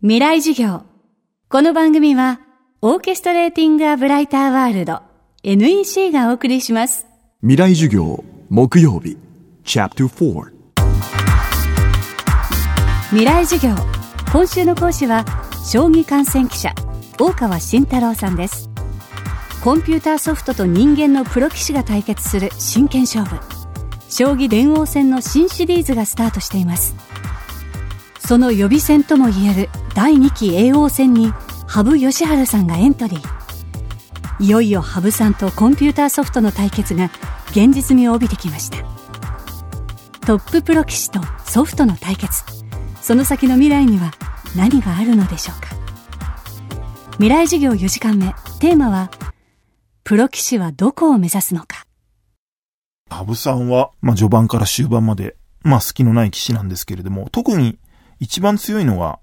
未来授業。この番組は、オーケストレーティング・ア・ブライター・ワールド NEC がお送りします。未来授業木曜日 Chapter 4未来授業。今週の講師は、将棋観戦記者、大川慎太郎さんです。コンピューターソフトと人間のプロ棋士が対決する真剣勝負。将棋電王戦の新シリーズがスタートしています。その予備戦ともいえる第2期叡王戦に羽生善治さんがエントリー。いよいよ羽生さんとコンピューターソフトの対決が現実味を帯びてきました。トッププロ棋士とソフトの対決。その先の未来には何があるのでしょうか。未来授業4時間目。テーマはプロ棋士はどこを目指すのか。羽生さんは、まあ、序盤から終盤まで、まあ、隙のない棋士なんですけれども、特に一番強いのは、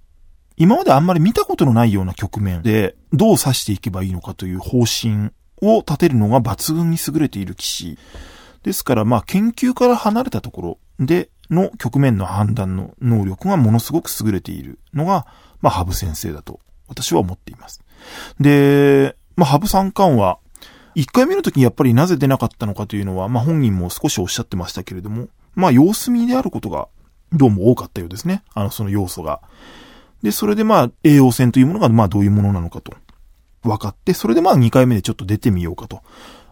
今まであんまり見たことのないような局面で、どう指していけばいいのかという方針を立てるのが抜群に優れている棋士。ですから、まあ、研究から離れたところでの局面の判断の能力がものすごく優れているのが、まあ、羽生先生だと、私は思っています。で、まあ、羽生三冠は、一回見るときにやっぱりなぜ出なかったのかというのは、まあ、本人も少しおっしゃってましたけれども、まあ、様子見であることがどうも多かったようですね。あの、その要素が。で、それでまあ、栄養戦というものがまあ、どういうものなのかと。分かって、それでまあ、2回目でちょっと出てみようかと、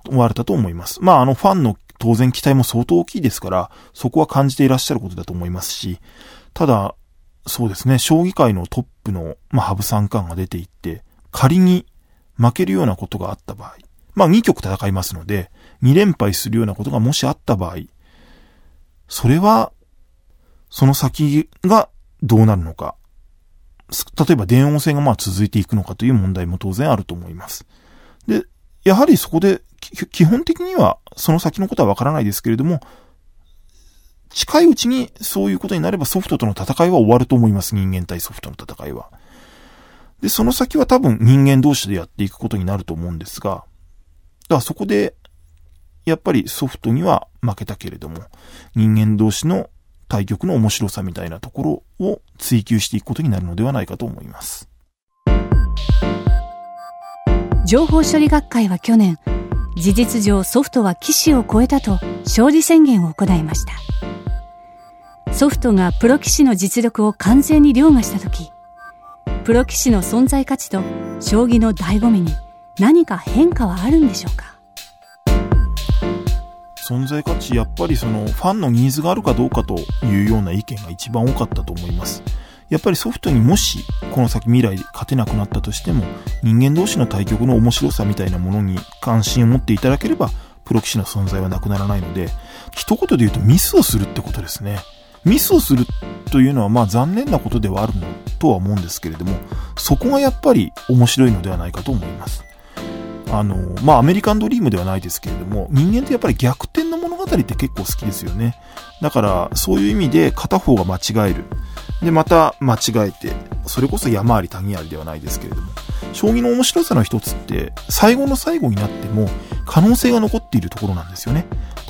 思われたと思います。まあ、あの、ファンの当然期待も相当大きいですから、そこは感じていらっしゃることだと思いますし、ただ、そうですね、将棋界のトップの、まあ、羽生三冠が出ていって、仮に負けるようなことがあった場合、まあ、2局戦いますので、2連敗するようなことがもしあった場合、それは、その先がどうなるのか。例えば電王戦がまあ続いていくのかという問題も当然あると思います。で、やはりそこで、基本的にはその先のことはわからないですけれども、近いうちにそういうことになればソフトとの戦いは終わると思います。人間対ソフトの戦いは。で、その先は多分人間同士でやっていくことになると思うんですが、だからそこで、やっぱりソフトには負けたけれども、人間同士の対局の面白さみたいなところを追求していくことになるのではないかと思います。情報処理学会は去年事実上ソフトは棋士を超えたと勝利宣言を行いましたソフトがプロ棋士の実力を完全に凌駕した時プロ棋士の存在価値と将棋の醍醐味に何か変化はあるんでしょうか？存在価値、やっぱりそのファンのニーズがあるかどうかというような意見が一番多かったと思います。やっぱりソフトにもしこの先未来で勝てなくなったとしても人間同士の対局の面白さみたいなものに関心を持っていただければプロ棋士の存在はなくならないので一言で言うとミスをするってことですね。ミスをするというのはまあ残念なことではあるのとは思うんですけれどもそこがやっぱり面白いのではないかと思います。あの、まあ、アメリカンドリームではないですけれども、人間ってやっぱり逆転の物語って結構好きですよね。だから、そういう意味で片方が間違える。で、また間違えて、それこそ山あり谷ありではないですけれども、将棋の面白さの一つって、最後の最後になっても、可能性が残っているところなんですよね。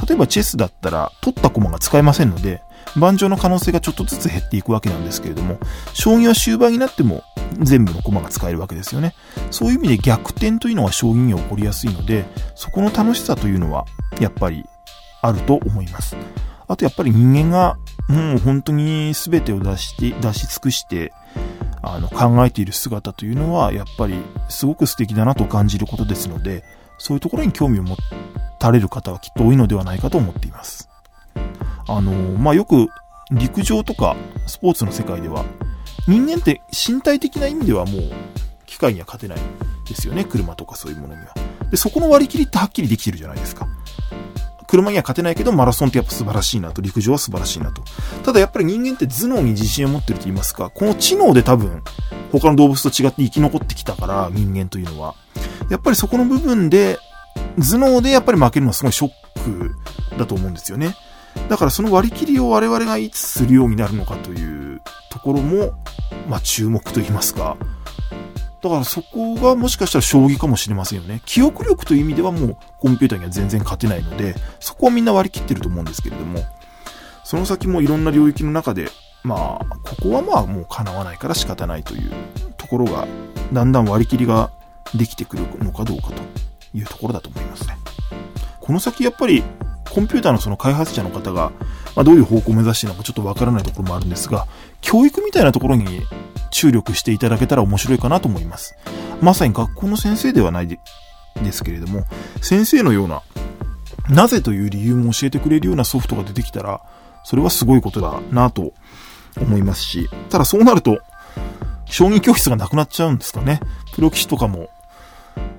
例えばチェスだったら、取った駒が使えませんので、盤上の可能性がちょっとずつ減っていくわけなんですけれども、将棋は終盤になっても全部の駒が使えるわけですよね。そういう意味で逆転というのは将棋に起こりやすいので、そこの楽しさというのは、やっぱりあると思います。あとやっぱり人間が、もう本当に全てを出して、出し尽くして、あの、考えている姿というのは、やっぱりすごく素敵だなと感じることですので、そういうところに興味を持たれる方はきっと多いのではないかと思っています。あの、まあ、よく陸上とかスポーツの世界では、人間って身体的な意味ではもう機械には勝てないですよね。車とかそういうものには。で、そこの割り切りってはっきりできてるじゃないですか。車には勝てないけど、マラソンってやっぱ素晴らしいなと、陸上は素晴らしいなと。ただやっぱり人間って頭脳に自信を持ってると言いますか、この知能で多分、他の動物と違って生き残ってきたから、人間というのは。やっぱりそこの部分で、頭脳でやっぱり負けるのはすごいショックだと思うんですよね。だからその割り切りを我々がいつするようになるのかというところも、まあ注目と言いますか。だからそこがもしかしたら将棋かもしれませんよね。記憶力という意味ではもうコンピューターには全然勝てないので、そこはみんな割り切ってると思うんですけれども、その先もいろんな領域の中でまあ、ここはまあもう叶わないから仕方ないというところが、だんだん割り切りができてくるのかどうかというところだと思いますね。この先やっぱりコンピューターのその開発者の方が、まあ、どういう方向を目指しているのかちょっとわからないところもあるんですが、教育みたいなところに注力していただけたら面白いかなと思います。まさに学校の先生ではないでですけれども、先生のような、なぜという理由も教えてくれるようなソフトが出てきたら、それはすごいことだなと思いますし、ただそうなると、将棋教室がなくなっちゃうんですかね。プロ棋士とかも、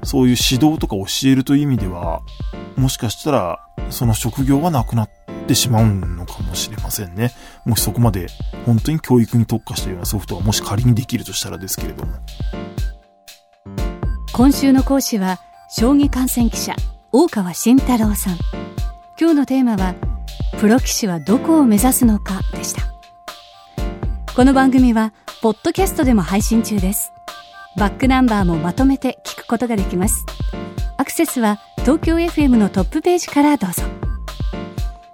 そういう指導とか教えるという意味では、もしかしたら、その職業はなくなっててしまうのかもしれませんね。もしそこまで本当に教育に特化したようなソフトがもし仮にできるとしたらですけれども。今週の講師は、将棋観戦記者、大川慎太郎さん。今日のテーマは、プロ棋士はどこを目指すのかでした。この番組は、ポッドキャストでも配信中です。バックナンバーもまとめて聞くことができます。アクセスは東京 FM のトップページからどうぞ。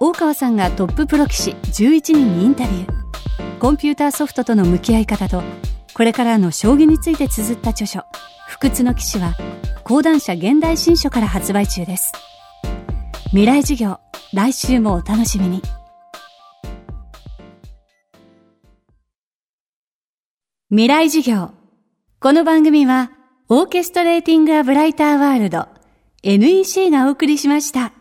大川さんがトッププロ棋士11人にインタビュー。コンピューターソフトとの向き合い方と、これからの将棋について綴った著書、不屈の棋士は、講談社現代新書から発売中です。未来授業、来週もお楽しみに。未来授業。この番組は、オーケストレーティング・ア・ブライター・ワールド、NEC がお送りしました。